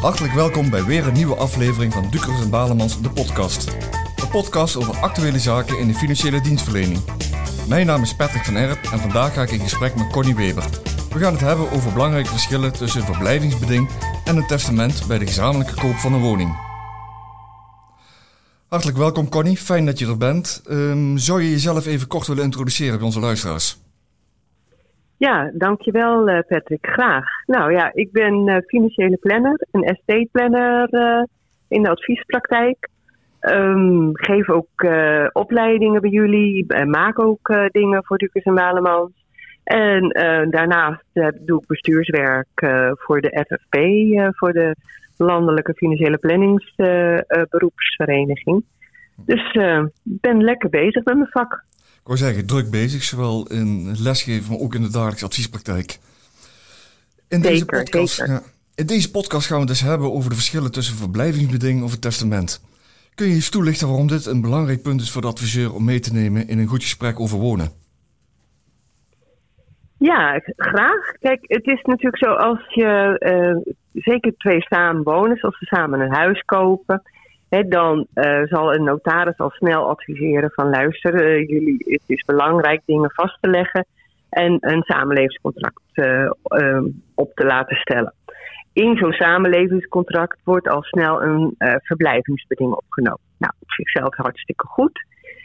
Hartelijk welkom bij weer een nieuwe aflevering van Dukers en Balemans, de podcast. Een podcast over actuele zaken in de financiële dienstverlening. Mijn naam is Patrick van Erp en vandaag ga ik in gesprek met Connie Weber. We gaan het hebben over belangrijke verschillen tussen een verblijvingsbeding en een testament bij de gezamenlijke koop van een woning. Hartelijk welkom Connie, fijn dat je er bent. Ehm, zou je jezelf even kort willen introduceren bij onze luisteraars? Ja, dankjewel uh, Patrick. Graag. Nou ja, ik ben uh, financiële planner, een estate planner uh, in de adviespraktijk. Um, geef ook opleidingen bij jullie, maak ook dingen voor Dukers en Walemans. En daarnaast doe ik bestuurswerk voor de FFP, voor de Landelijke Financiële Planningsberoepsvereniging. dus ik ben lekker bezig met mijn vak. Ik wou zeggen, druk bezig, zowel in lesgeven, maar ook in de dagelijkse adviespraktijk. In deze, podcast, ja, in deze podcast gaan we het dus hebben over de verschillen tussen verblijvingsbeding of het testament. Kun je eens toelichten waarom dit een belangrijk punt is voor de adviseur om mee te nemen in een goed gesprek over wonen? Ja, graag. Kijk, het is natuurlijk zo als je uh, zeker twee samen wonen, als ze samen een huis kopen, dan uh, zal een notaris al snel adviseren van luister, uh, jullie, het is belangrijk dingen vast te leggen en een samenlevingscontract uh, op te laten stellen. In zo'n samenlevingscontract wordt al snel een verblijvingsbeding opgenomen. Nou, op zichzelf hartstikke goed.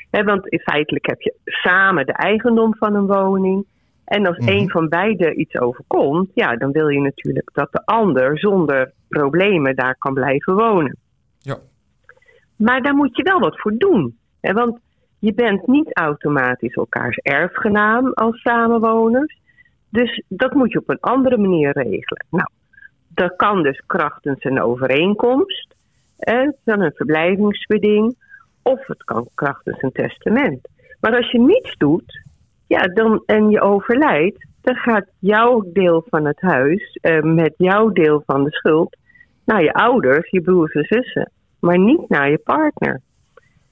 Want feitelijk heb je samen de eigendom van een woning. En als mm een van beiden iets overkomt, ja, dan wil je natuurlijk dat de ander zonder problemen daar kan blijven wonen. Ja. Maar daar moet je wel wat voor doen. Want je bent niet automatisch elkaars erfgenaam als samenwoners. Dus dat moet je op een andere manier regelen. Nou, dat kan dus krachtens een overeenkomst, dan een verblijvingsbeding, of het kan krachtens een testament. Maar als je niets doet ja, dan, en je overlijdt, dan gaat jouw deel van het huis eh, met jouw deel van de schuld naar je ouders, je broers en zussen maar niet naar je partner.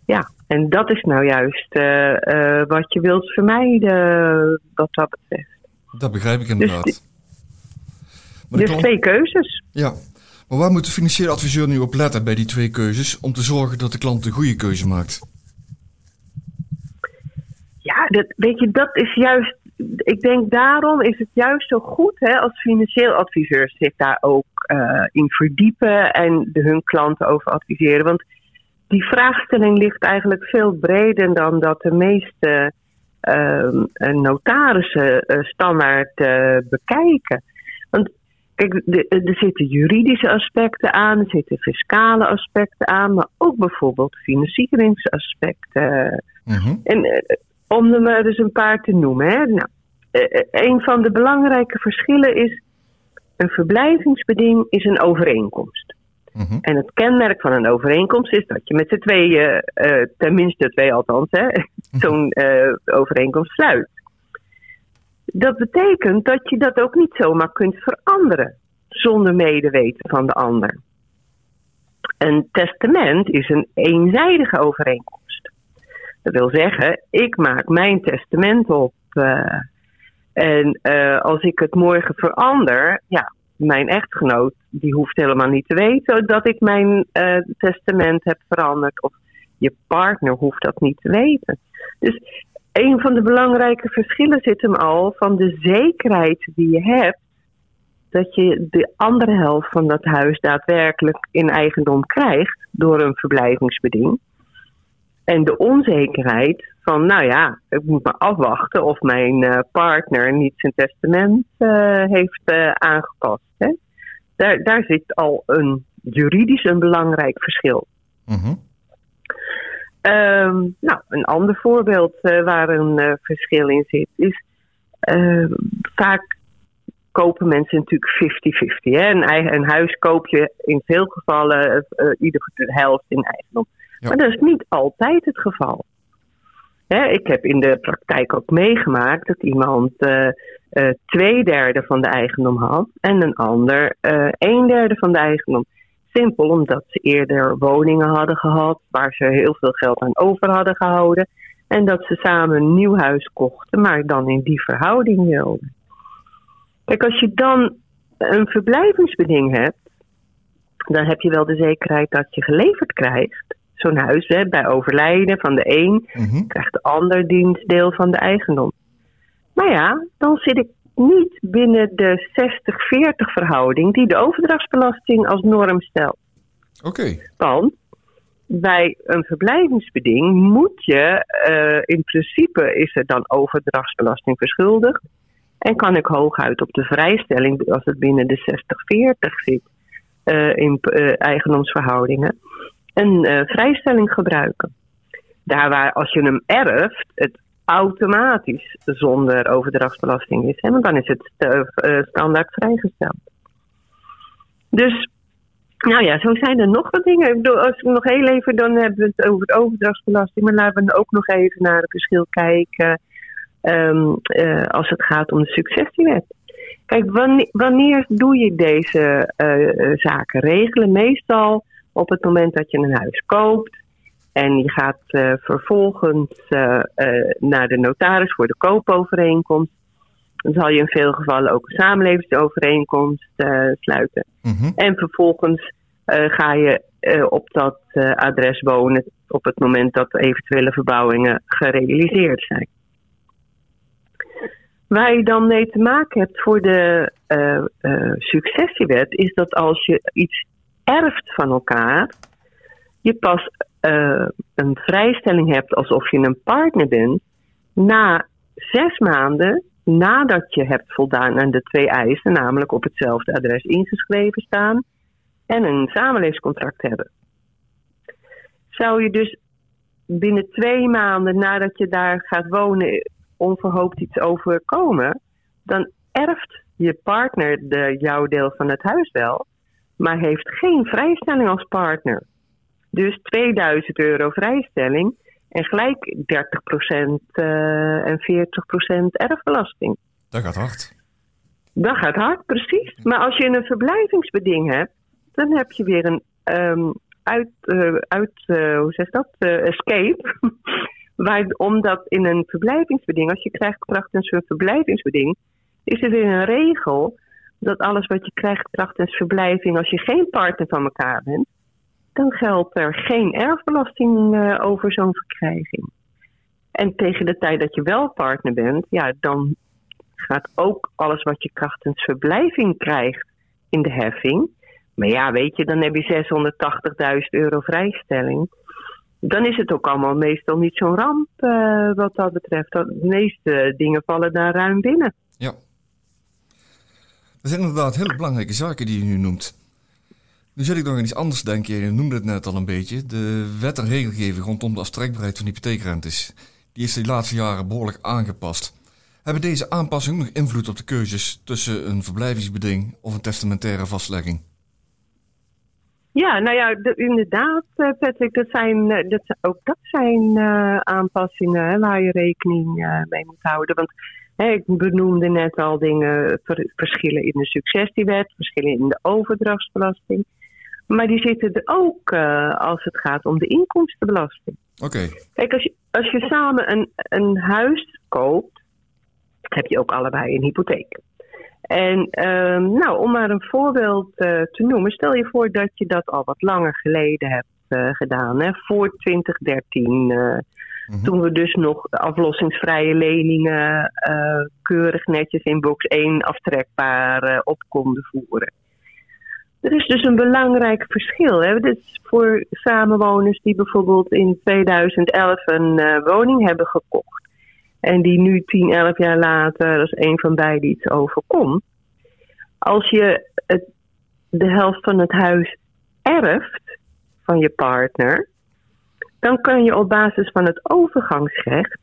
Ja, en dat is nou juist uh, uh, wat je wilt vermijden, wat dat betreft. Dat begrijp ik inderdaad. Dus, maar dus twee keuzes. Ja, maar waar moet de financiële adviseur nu op letten bij die twee keuzes om te zorgen dat de klant de goede keuze maakt? Ja, dat, weet je, dat is juist. Ik denk daarom is het juist zo goed hè, als financieel adviseur zich daar ook uh, in verdiepen en de, hun klanten over adviseren. Want die vraagstelling ligt eigenlijk veel breder dan dat de meeste uh, notarissen uh, standaard bekijken. Want kijk, er zitten juridische aspecten aan, er zitten fiscale aspecten aan, maar ook bijvoorbeeld financieringsaspecten. Mhm. En om er maar eens een paar te noemen. Hè. Nou, een van de belangrijke verschillen is een verblijvingsbeding is een overeenkomst. Mhm. En het kenmerk van een overeenkomst is dat je met z'n tweeën, uh, tenminste twee althans, mhm. zo'n uh, overeenkomst sluit. Dat betekent dat je dat ook niet zomaar kunt veranderen zonder medeweten van de ander. Een testament is een eenzijdige overeenkomst. Dat wil zeggen, ik maak mijn testament op. Uh, en uh, als ik het morgen verander, ja, mijn echtgenoot die hoeft helemaal niet te weten dat ik mijn uh, testament heb veranderd. Of je partner hoeft dat niet te weten. Dus een van de belangrijke verschillen zit hem al van de zekerheid die je hebt dat je de andere helft van dat huis daadwerkelijk in eigendom krijgt door een verblijvingsbeding. En de onzekerheid van, nou ja, ik moet maar afwachten of mijn uh, partner niet zijn testament uh, heeft uh, aangepast. Hè? Daar, daar zit al een juridisch een belangrijk verschil. Mm um, nou, een ander voorbeeld waar een verschil in zit is ehm, vaak kopen mensen natuurlijk 50-50. Een, een huis koop je in veel gevallen ieder de helft in eigendom. Maar dat is niet altijd het geval. ik heb in de praktijk ook meegemaakt dat iemand uh, uh, twee derde van de eigendom had en een ander uh, een derde van de eigendom. Simpel omdat ze eerder woningen hadden gehad waar ze heel veel geld aan over hadden gehouden. En dat ze samen een nieuw huis kochten, maar dan in die verhouding wilden. Kijk, als je dan een verblijvingsbeding hebt, dan heb je wel de zekerheid dat je geleverd krijgt. Zo'n huis, hè, bij overlijden van de een, Mhm. krijgt de ander dienstdeel van de eigendom. Maar ja, dan zit ik niet binnen de 60-40 verhouding die de overdrachtsbelasting als norm stelt. Oké. Want bij een verblijvingsbeding moet je, eh, in principe is er dan overdrachtsbelasting verschuldigd. En kan ik hooguit op de vrijstelling, als het binnen de 60-40 zit, eh, in eh, eigendomsverhoudingen, een eh, vrijstelling gebruiken. Daar waar als je hem erft, het automatisch zonder overdrachtsbelasting is. Hè? Dan is het eh, standaard vrijgesteld. Dus nou ja, zo zijn er nog wat dingen. Als we nog heel even, dan hebben we het over het overdrachtsbelasting. Maar laten we ook nog even naar het verschil kijken ehm, eh, als het gaat om de successiewet. Kijk, wanneer, doe je deze zaken regelen? Meestal op het moment dat je een huis koopt. En je gaat eh, vervolgens eh, eh, naar de notaris voor de koopovereenkomst. Dan zal je in veel gevallen ook een samenlevingsovereenkomst sluiten. Mhm. En vervolgens ga je op dat adres wonen op het moment dat eventuele verbouwingen gerealiseerd zijn. Waar je dan mee te maken hebt voor de eh, successiewet, is dat als je iets erft van elkaar, je pas eh, een vrijstelling hebt alsof je een partner bent, na zes maanden nadat je hebt voldaan aan de twee eisen, namelijk op hetzelfde adres ingeschreven staan en een samenlevingscontract hebben. Zou je dus binnen twee maanden nadat je daar gaat wonen onverhoopt iets overkomen, dan erft je partner de, jouw deel van het huis wel, maar heeft geen vrijstelling als partner. Dus 2000 euro vrijstelling en gelijk 30% eh, en 40% erfbelasting. Dat gaat hard. Dat gaat hard, precies. Maar als je een verblijvingsbeding hebt, dan heb je weer een ehm, uit, eh, uit eh, hoe zeg dat, escape. Waar, omdat in een verblijvingsbeding, als je krijgt krachtens een verblijvingsbeding, is er weer een regel dat alles wat je krijgt krachtens verblijving, als je geen partner van elkaar bent, dan geldt er geen erfbelasting eh, over zo'n verkrijging. En tegen de tijd dat je wel partner bent, ja, dan gaat ook alles wat je krachtens verblijving krijgt in de heffing. Maar ja, weet je, dan heb je 680.000 euro vrijstelling. Dan is het ook allemaal meestal niet zo'n ramp eh, wat dat betreft. De meeste dingen vallen daar ruim binnen. Dat zijn inderdaad hele belangrijke zaken die je nu noemt. Nu zit ik nog aan iets anders denken. Je noemde het net al een beetje. De wet en regelgeving rondom de aftrekbaarheid van hypotheekrentes. Die is de laatste jaren behoorlijk aangepast. Hebben deze aanpassingen nog invloed op de keuzes tussen een verblijvingsbeding of een testamentaire vastlegging? Ja, nou ja, de- inderdaad, eh, Patrick, dat zijn, eh, dat, ook dat zijn eh, aanpassingen waar je rekening mee moet houden. Want ik benoemde net al dingen, ver- verschillen in de successiewet, verschillen in de overdrachtsbelasting. Maar die zitten er ook eh, als het gaat om de inkomstenbelasting. Oké. Kijk, als je, als je samen een, een huis koopt, heb je ook allebei een hypotheek. En ehm, nou, om maar een voorbeeld eh, te noemen, stel je voor dat je dat al wat langer geleden hebt eh, gedaan, hè, voor 2013. Mhm. Toen we dus nog aflossingsvrije leningen eh, keurig netjes in box 1 aftrekbaar eh, op konden voeren. Er is dus een belangrijk verschil. Hè? Dit voor samenwoners die bijvoorbeeld in 2011 een eh, woning hebben gekocht. En die nu 10, 11 jaar later, als een van beide iets overkomt. Als je het, de helft van het huis erft van je partner, dan kan je op basis van het overgangsrecht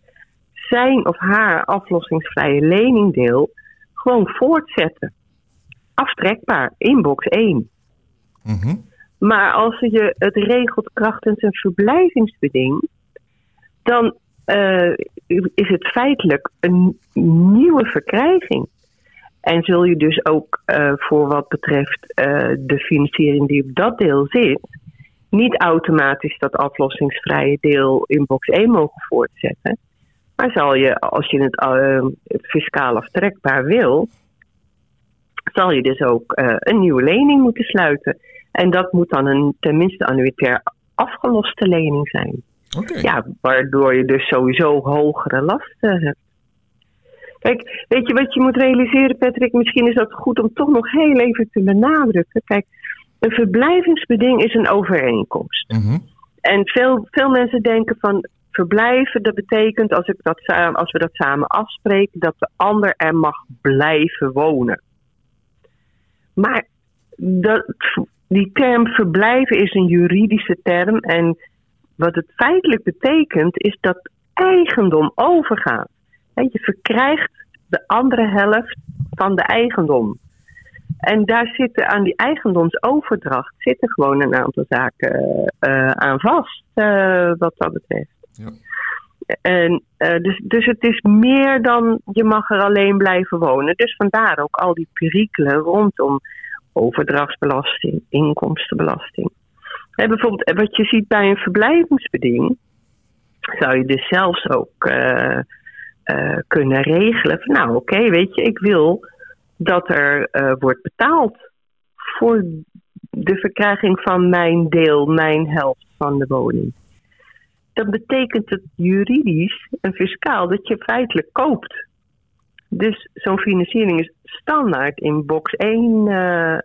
zijn of haar aflossingsvrije leningdeel gewoon voortzetten. Aftrekbaar in box 1. Mhm. Maar als je het regelt krachtens een verblijvingsbeding, dan eh, is het feitelijk een nieuwe verkrijging. En zul je dus ook eh, voor wat betreft eh, de financiering die op dat deel zit, niet automatisch dat aflossingsvrije deel in box 1 mogen voortzetten. Maar zal je, als je het eh, fiscaal aftrekbaar wil, zal je dus ook eh, een nieuwe lening moeten sluiten. En dat moet dan een tenminste annuitair afgeloste lening zijn. Ja, waardoor je dus sowieso hogere lasten hebt. Kijk, weet je wat je moet realiseren, Patrick? Misschien is dat goed om toch nog heel even te benadrukken. Kijk, een verblijvingsbeding is een overeenkomst. Mhm. En veel, veel mensen denken van verblijven, dat betekent als, ik dat, als we dat samen afspreken, dat de ander er mag blijven wonen. Maar dat, die term verblijven is een juridische term en wat het feitelijk betekent is dat eigendom overgaat. Je verkrijgt de andere helft van de eigendom. En daar zitten aan die eigendomsoverdracht zitten gewoon een aantal zaken eh, aan vast, eh, wat dat betreft. Ja. En, eh, dus, dus het is meer dan je mag er alleen blijven wonen. Dus vandaar ook al die perikelen rondom overdrachtsbelasting, inkomstenbelasting. Bijvoorbeeld wat je ziet bij een verblijvingsbeding, zou je dus zelfs ook kunnen regelen van nou oké, weet je, ik wil dat er eh, wordt betaald voor de verkrijging van mijn deel, mijn helft van de woning. Dan betekent het juridisch en fiscaal dat je feitelijk koopt. Dus zo'n financiering is standaard in box 1 eh, eh,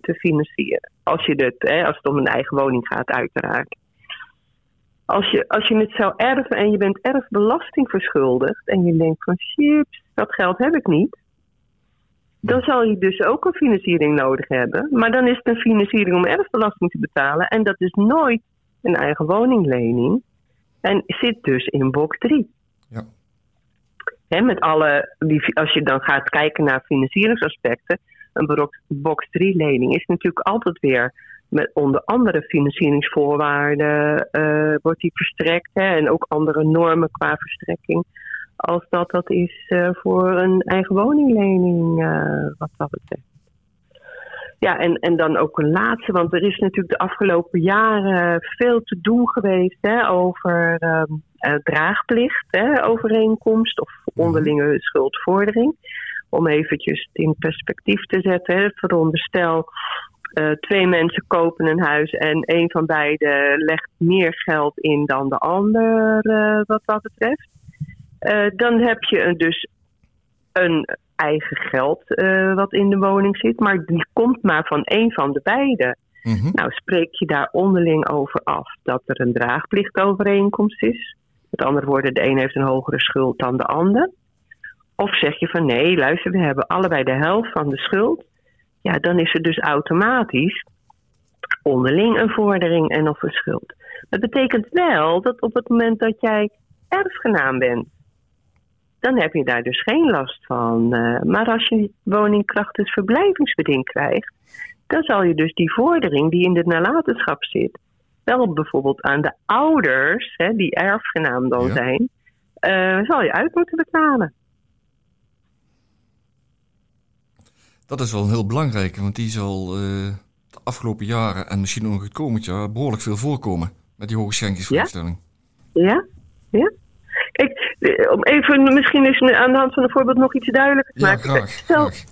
te financieren. Als, je dit, hè, als het om een eigen woning gaat, uiteraard. Als je, als je het zou erven en je bent erfbelasting verschuldigd en je denkt van shit, dat geld heb ik niet. Dan zal je dus ook een financiering nodig hebben. Maar dan is het een financiering om erfbelasting te betalen. En dat is nooit een eigen woninglening. En zit dus in box 3. Ja. Met alle, als je dan gaat kijken naar financieringsaspecten, een box- box 3 lening is natuurlijk altijd weer met onder andere financieringsvoorwaarden eh, wordt die verstrekt hè, en ook andere normen qua verstrekking als dat dat is eh, voor een eigen woninglening eh, wat dat betreft. Ja, en, en dan ook een laatste, want er is natuurlijk de afgelopen jaren veel te doen geweest hè, over ehm, eh, draagplicht, hè, overeenkomst of onderlinge schuldvordering. Om eventjes in perspectief te zetten. Hè. Veronderstel, twee mensen kopen een huis en een van beiden legt meer geld in dan de ander wat dat betreft. Eh, dan heb je dus een eigen geld eh, wat in de woning zit, maar die komt maar van één van de beiden. Mhm. Nou, spreek je daar onderling over af dat er een draagplichtovereenkomst is? Met andere woorden, de een heeft een hogere schuld dan de ander. Of zeg je van nee, luister, we hebben allebei de helft van de schuld. Ja, dan is er dus automatisch onderling een vordering en of een schuld. Dat betekent wel dat op het moment dat jij erfgenaam bent, dan heb je daar dus geen last van. Eh, maar als je woningkrachtens verblijvingsbeding krijgt, dan zal je dus die vordering die in de nalatenschap zit, wel bijvoorbeeld aan de ouders, hè, die erfgenaam dan Ja. zijn, eh, zal je uit moeten betalen. Dat is wel een heel belangrijke, want die zal eh, de afgelopen jaren en misschien ook het komend jaar behoorlijk veel voorkomen met die hoge schenkingsvrijstelling. Ja? Ja? Eh, om even misschien is aan de hand van een voorbeeld nog iets duidelijker te Ja, maken. graag. Stel, graag.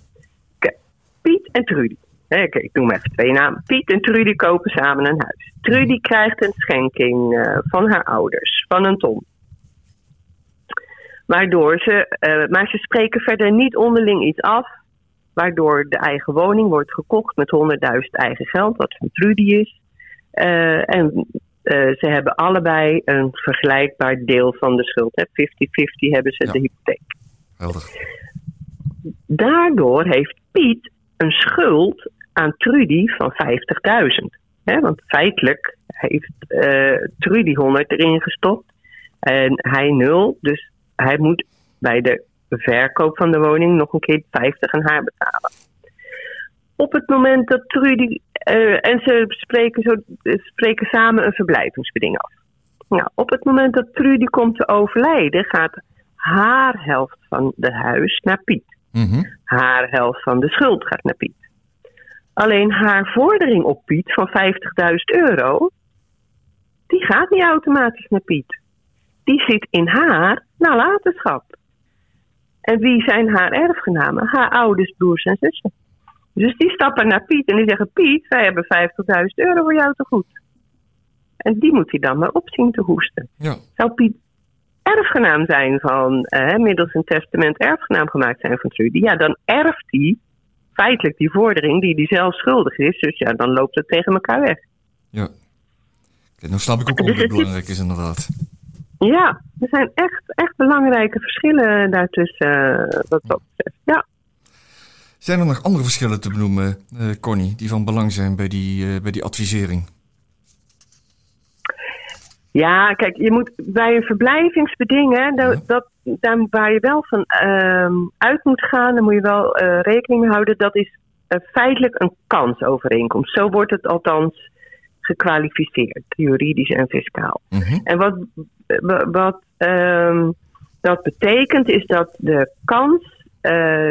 Piet en Trudy. Ik noem even twee namen. Piet en Trudy kopen samen een huis. Trudy krijgt een schenking eh, van haar ouders, van een ton. Waardoor ze, eh, maar ze spreken verder niet onderling iets af. Waardoor de eigen woning wordt gekocht met 100.000 eigen geld, wat van Trudy is. En eh, ze hebben allebei een vergelijkbaar deel van de schuld. hè. 50-50 hebben ze Ja. de hypotheek. Helder. Daardoor heeft Piet een schuld aan Trudy van 50.000. Hè, want feitelijk heeft eh, Trudy 100 erin gestopt en hij 0. Dus hij moet bij de verkoop van de woning nog een keer 50 aan haar betalen. Op het moment dat Trudy. Eh, en ze spreken, zo, spreken samen een verblijvingsbeding af. Nou, op het moment dat Trudy komt te overlijden, gaat haar helft van het huis naar Piet Mhm. haar helft van de schuld gaat naar Piet. Alleen haar vordering op Piet van 50.000 euro, die gaat niet automatisch naar Piet. Die zit in haar nalatenschap. En wie zijn haar erfgenamen? Haar ouders, broers en zussen. Dus die stappen naar Piet en die zeggen: Piet, wij hebben 50.000 euro voor jou te goed. En die moet hij dan maar opzien te hoesten. Ja. Zou Piet erfgenaam zijn van, eh, middels een testament erfgenaam gemaakt zijn van Trudy? Ja, dan erft hij feitelijk die vordering die hij zelf schuldig is. Dus ja, dan loopt het tegen elkaar weg. Ja. Kijk, nou snap ik ook Dus is- belangrijk is inderdaad. Ja, er zijn echt, echt belangrijke verschillen daartussen, eh, wat dat betreft. Ja. Zijn er nog andere verschillen te benoemen, eh, Connie, die van belang zijn bij die, eh, bij die advisering? Ja, kijk, je moet bij een verblijvingsbeding, hè, dat, Ja. dat, daar waar je wel van ehm, uit moet gaan, daar moet je wel eh, rekening mee houden. Dat is feitelijk een kansovereenkomst. Zo wordt het althans gekwalificeerd, juridisch en fiscaal. Mhm. En wat, wa- wat ehm, dat betekent, is dat de kans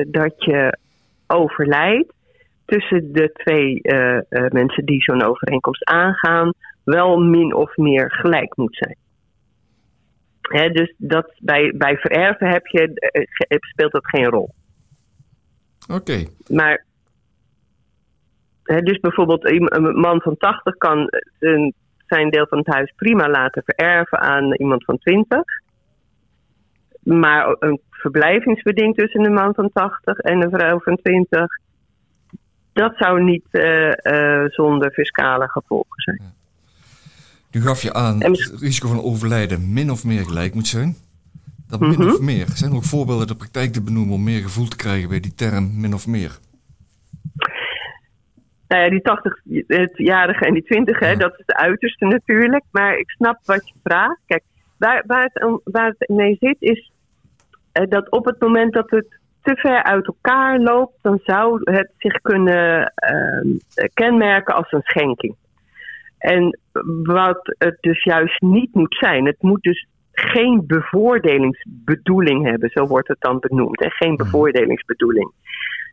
dat je overlijdt tussen de twee eh, eh, mensen die zo'n overeenkomst aangaan, wel min of meer gelijk moet zijn. Hè, dus dat bij, bij vererven heb je, eh, speelt dat geen rol. Oké, Maar, hè, dus bijvoorbeeld een man van 80 kan zijn, zijn deel van het huis prima laten vererven aan iemand van 20. Maar een verblijvingsbeding tussen een man van 80 en een vrouw van 20, dat zou niet eh, eh, zonder fiscale gevolgen zijn. nu gaf je aan En dat het risico van overlijden min of meer gelijk moet zijn. Dat min Mhm. of meer, zijn er ook voorbeelden uit de praktijk te benoemen om meer gevoel te krijgen bij die term min of meer? Nou ja, die 80-jarige en die 20, hè, dat is de uiterste natuurlijk. Maar ik snap wat je vraagt. Kijk, waar, waar, het, waar het mee zit is dat op het moment dat het te ver uit elkaar loopt, dan zou het zich kunnen ehm, kenmerken als een schenking. En wat het dus juist niet moet zijn, het moet dus geen bevoordelingsbedoeling hebben, zo wordt het dan benoemd. Hè? Geen bevoordelingsbedoeling.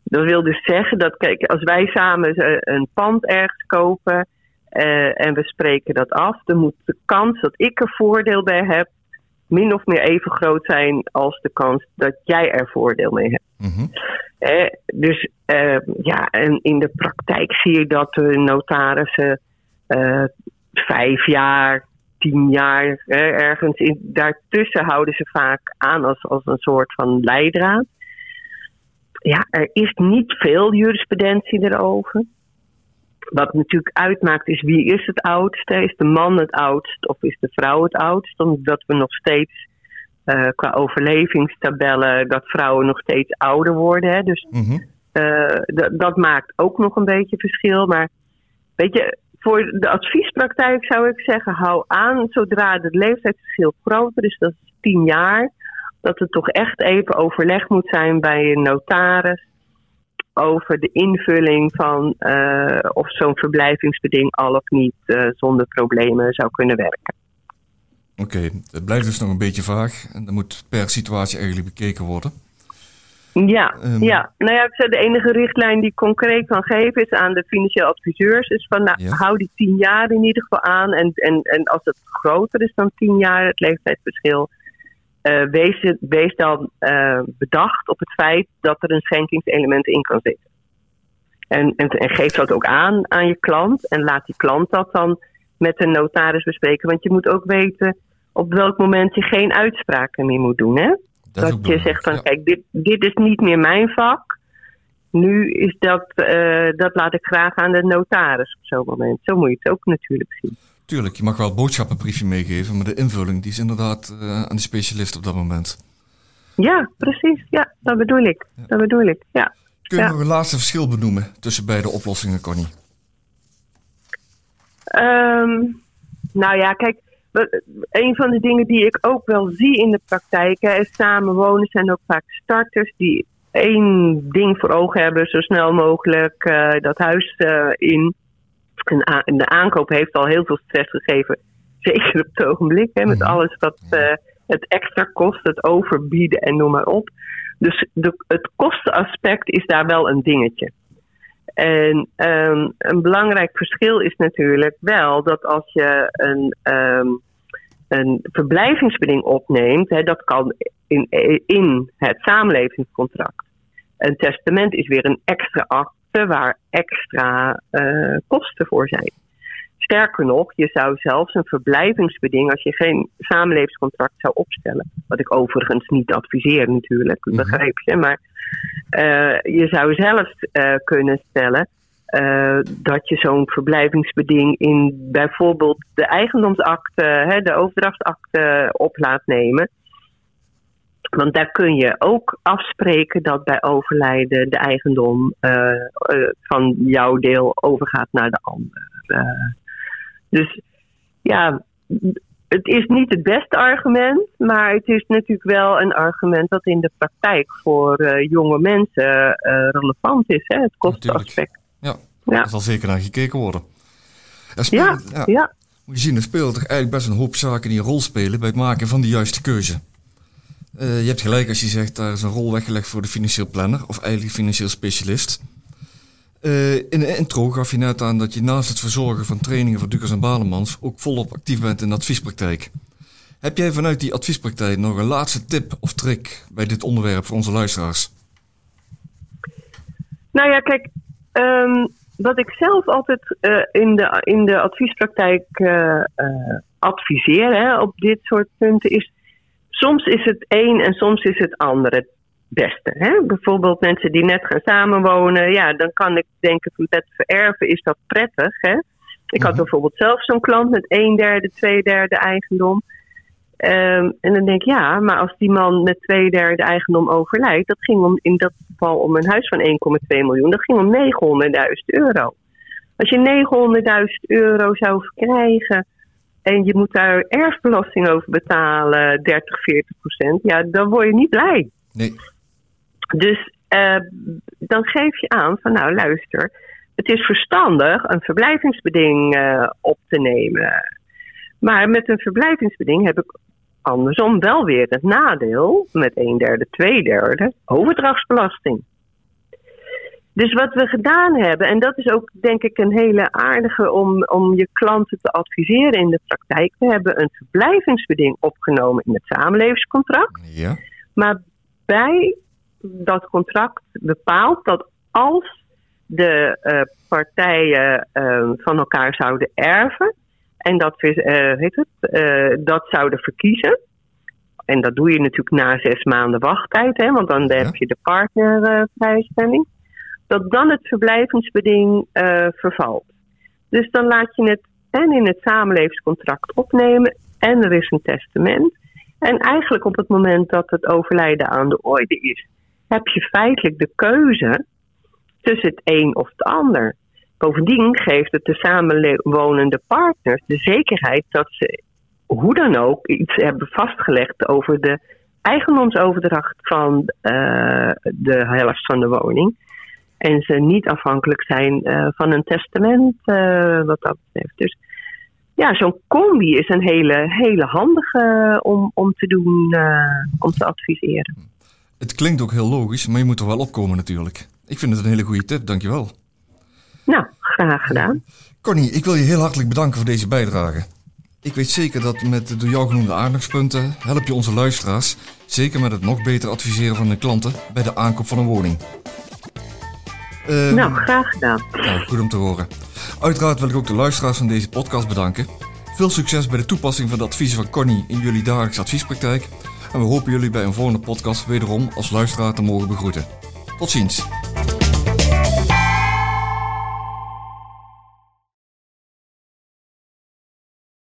Dat wil dus zeggen dat, kijk, als wij samen eh, een pand ergens kopen eh, en we spreken dat af, dan moet de kans dat ik er voordeel bij heb min of meer even groot zijn als de kans dat jij er voordeel mee hebt. Hè? Dus eh, ja, en in de praktijk zie je dat de notarissen eh, vijf jaar, tien jaar, ergens in, daartussen houden ze vaak aan als, als een soort van leidraad. Ja, er is niet veel jurisprudentie erover. Wat natuurlijk uitmaakt is wie is het oudste? Is de man het oudst of is de vrouw het oudst? Omdat we nog steeds eh, qua overlevingstabellen dat vrouwen nog steeds ouder worden. Hè? Dus Mhm. eh, dat maakt ook nog een beetje verschil. Maar weet je, voor de adviespraktijk zou ik zeggen, hou aan zodra het leeftijdsverschil groter is, dat is tien jaar, dat er toch echt even overleg moet zijn bij een notaris over de invulling van eh, of zo'n verblijvingsbeding al of niet eh, zonder problemen zou kunnen werken. Oké, het blijft dus nog een beetje vaag en dat moet per situatie eigenlijk bekeken worden. Ja, Ehm. ja. Nou ja, ik zei, de enige richtlijn die ik concreet kan geven is aan de financieel adviseurs. Is van, nou, Ja. hou die tien jaar in ieder geval aan. En, en, en als het groter is dan tien jaar, het leeftijdsverschil, eh, wees, dan eh, bedacht op het feit dat er een schenkingselement in kan zitten. En, en, en geef dat ook aan aan je klant. En laat die klant dat dan met een notaris bespreken. Want je moet ook weten op welk moment je geen uitspraken meer moet doen. Hè? Dat, je zegt van, ja. kijk, dit, dit is niet meer mijn vak. Nu is dat, eh, dat laat ik graag aan de notaris op zo'n moment. Zo moet je het ook natuurlijk zien. Tuurlijk, je mag wel boodschappenbriefje meegeven, maar de invulling die is inderdaad eh, aan de specialist op dat moment. Ja, precies. Ja, dat bedoel ik. Dat bedoel ik, ja. Kun je Ja. nog een laatste verschil benoemen tussen beide oplossingen, Connie? Ehm, nou ja, kijk, een van de dingen die ik ook wel zie in de praktijk hè, is samenwonen zijn ook vaak starters die één ding voor ogen hebben, zo snel mogelijk eh, dat huis eh, in. En, de aankoop heeft al heel veel stress gegeven, zeker op het ogenblik, hè, met Mhm. alles wat eh, het extra kost, het overbieden en noem maar op. Dus de, het kostenaspect is daar wel een dingetje. En ehm, een belangrijk verschil is natuurlijk wel dat als je een, ehm, een verblijvingsbeding opneemt, hè, dat kan in, in het samenlevingscontract. Een testament is weer een extra act waar extra uh, kosten voor zijn. Sterker nog, je zou zelfs een verblijvingsbeding, als je geen samenlevingscontract zou opstellen, wat ik overigens niet adviseer natuurlijk, mm begrijp je, maar uh, je zou zelfs uh, kunnen stellen uh, dat je zo'n verblijvingsbeding in bijvoorbeeld de eigendomsakte, hè, de overdrachtsakte op laat nemen. Want daar kun je ook afspreken dat bij overlijden de eigendom uh, uh, van jouw deel overgaat naar de ander. dus ja, het is niet het beste argument, maar het is natuurlijk wel een argument dat in de praktijk voor jonge mensen relevant is, hè, het kostenaspect. Ja, ja. daar zal zeker naar gekeken worden. ja, ja, ja. Moet je zien, er speelt toch eigenlijk best een hoop zaken die een rol spelen bij het maken van de juiste keuze. Uh, je hebt gelijk als je zegt, daar is een rol weggelegd voor de financieel planner of eigenlijk financieel specialist. Uh, in de intro gaf je net aan dat je naast het verzorgen van trainingen voor Dukers en Balemans ook volop actief bent in de adviespraktijk. Heb jij vanuit die adviespraktijk nog een laatste tip of trick bij dit onderwerp voor onze luisteraars? Nou ja, kijk, um, wat ik zelf altijd uh, in, de, in de adviespraktijk adviseer hè, op dit soort punten is. Soms is het een en soms is het ander het beste. Hè? Bijvoorbeeld mensen die net gaan samenwonen. Ja, dan kan ik denken van bed vererven is dat prettig. Hè? Ik had mhm. bijvoorbeeld zelf zo'n klant met een derde, twee derde eigendom. Um, en dan denk ik, ja, maar als die man met twee derde eigendom overlijdt, dat ging om, in dat geval om een huis van 1,2 miljoen, dat ging om 900.000 euro. Als je 900.000 euro zou krijgen en je moet daar erfbelasting over betalen, 30, 40 procent, ja, dan word je niet blij. Nee. Dus uh, dan geef je aan van, nou luister, het is verstandig een verblijvingsbeding uh, op te nemen. Maar met een verblijvingsbeding heb ik andersom wel weer het nadeel met een derde, twee derde overdrachtsbelasting. Dus wat we gedaan hebben, en dat is ook denk ik een hele aardige om, om je klanten te adviseren in de praktijk. We hebben een verblijvingsbeding opgenomen in het samenlevingscontract. Ja. Maar bij dat contract bepaalt dat als de uh, partijen uh, van elkaar zouden erven, en dat we uh, heet het, dat zouden verkiezen. En dat doe je natuurlijk na zes maanden wachttijd, hè, want dan ja. heb je de partnervrijstelling. Dat dan het verblijvingsbeding uh, vervalt. Dus dan laat je het en in het samenlevingscontract opnemen en er is een testament. En eigenlijk op het moment dat het overlijden aan de orde is, heb je feitelijk de keuze tussen het een of het ander. Bovendien geeft het de samenwonende partners de zekerheid dat ze hoe dan ook iets hebben vastgelegd over de eigendomsoverdracht van uh, de helft van de woning. En ze niet afhankelijk zijn uh, van een testament uh, wat dat betreft. Dus ja, zo'n combi is een hele, hele handige om, om te doen, om te adviseren. Het klinkt ook heel logisch, maar je moet er wel opkomen natuurlijk. Ik vind het een hele goede tip, dankjewel. Nou, graag gedaan. Connie, ik wil je heel hartelijk bedanken voor deze bijdrage. Ik weet zeker dat met de door jou genoemde aandachtspunten help je onze luisteraars, zeker met het nog beter adviseren van de klanten bij de aankoop van een woning. Uh, nou, graag gedaan. Nou, goed om te horen. Uiteraard wil ik ook de luisteraars van deze podcast bedanken. Veel succes bij de toepassing van de adviezen van Connie in jullie dagelijkse adviespraktijk. En we hopen jullie bij een volgende podcast wederom als luisteraar te mogen begroeten. Tot ziens.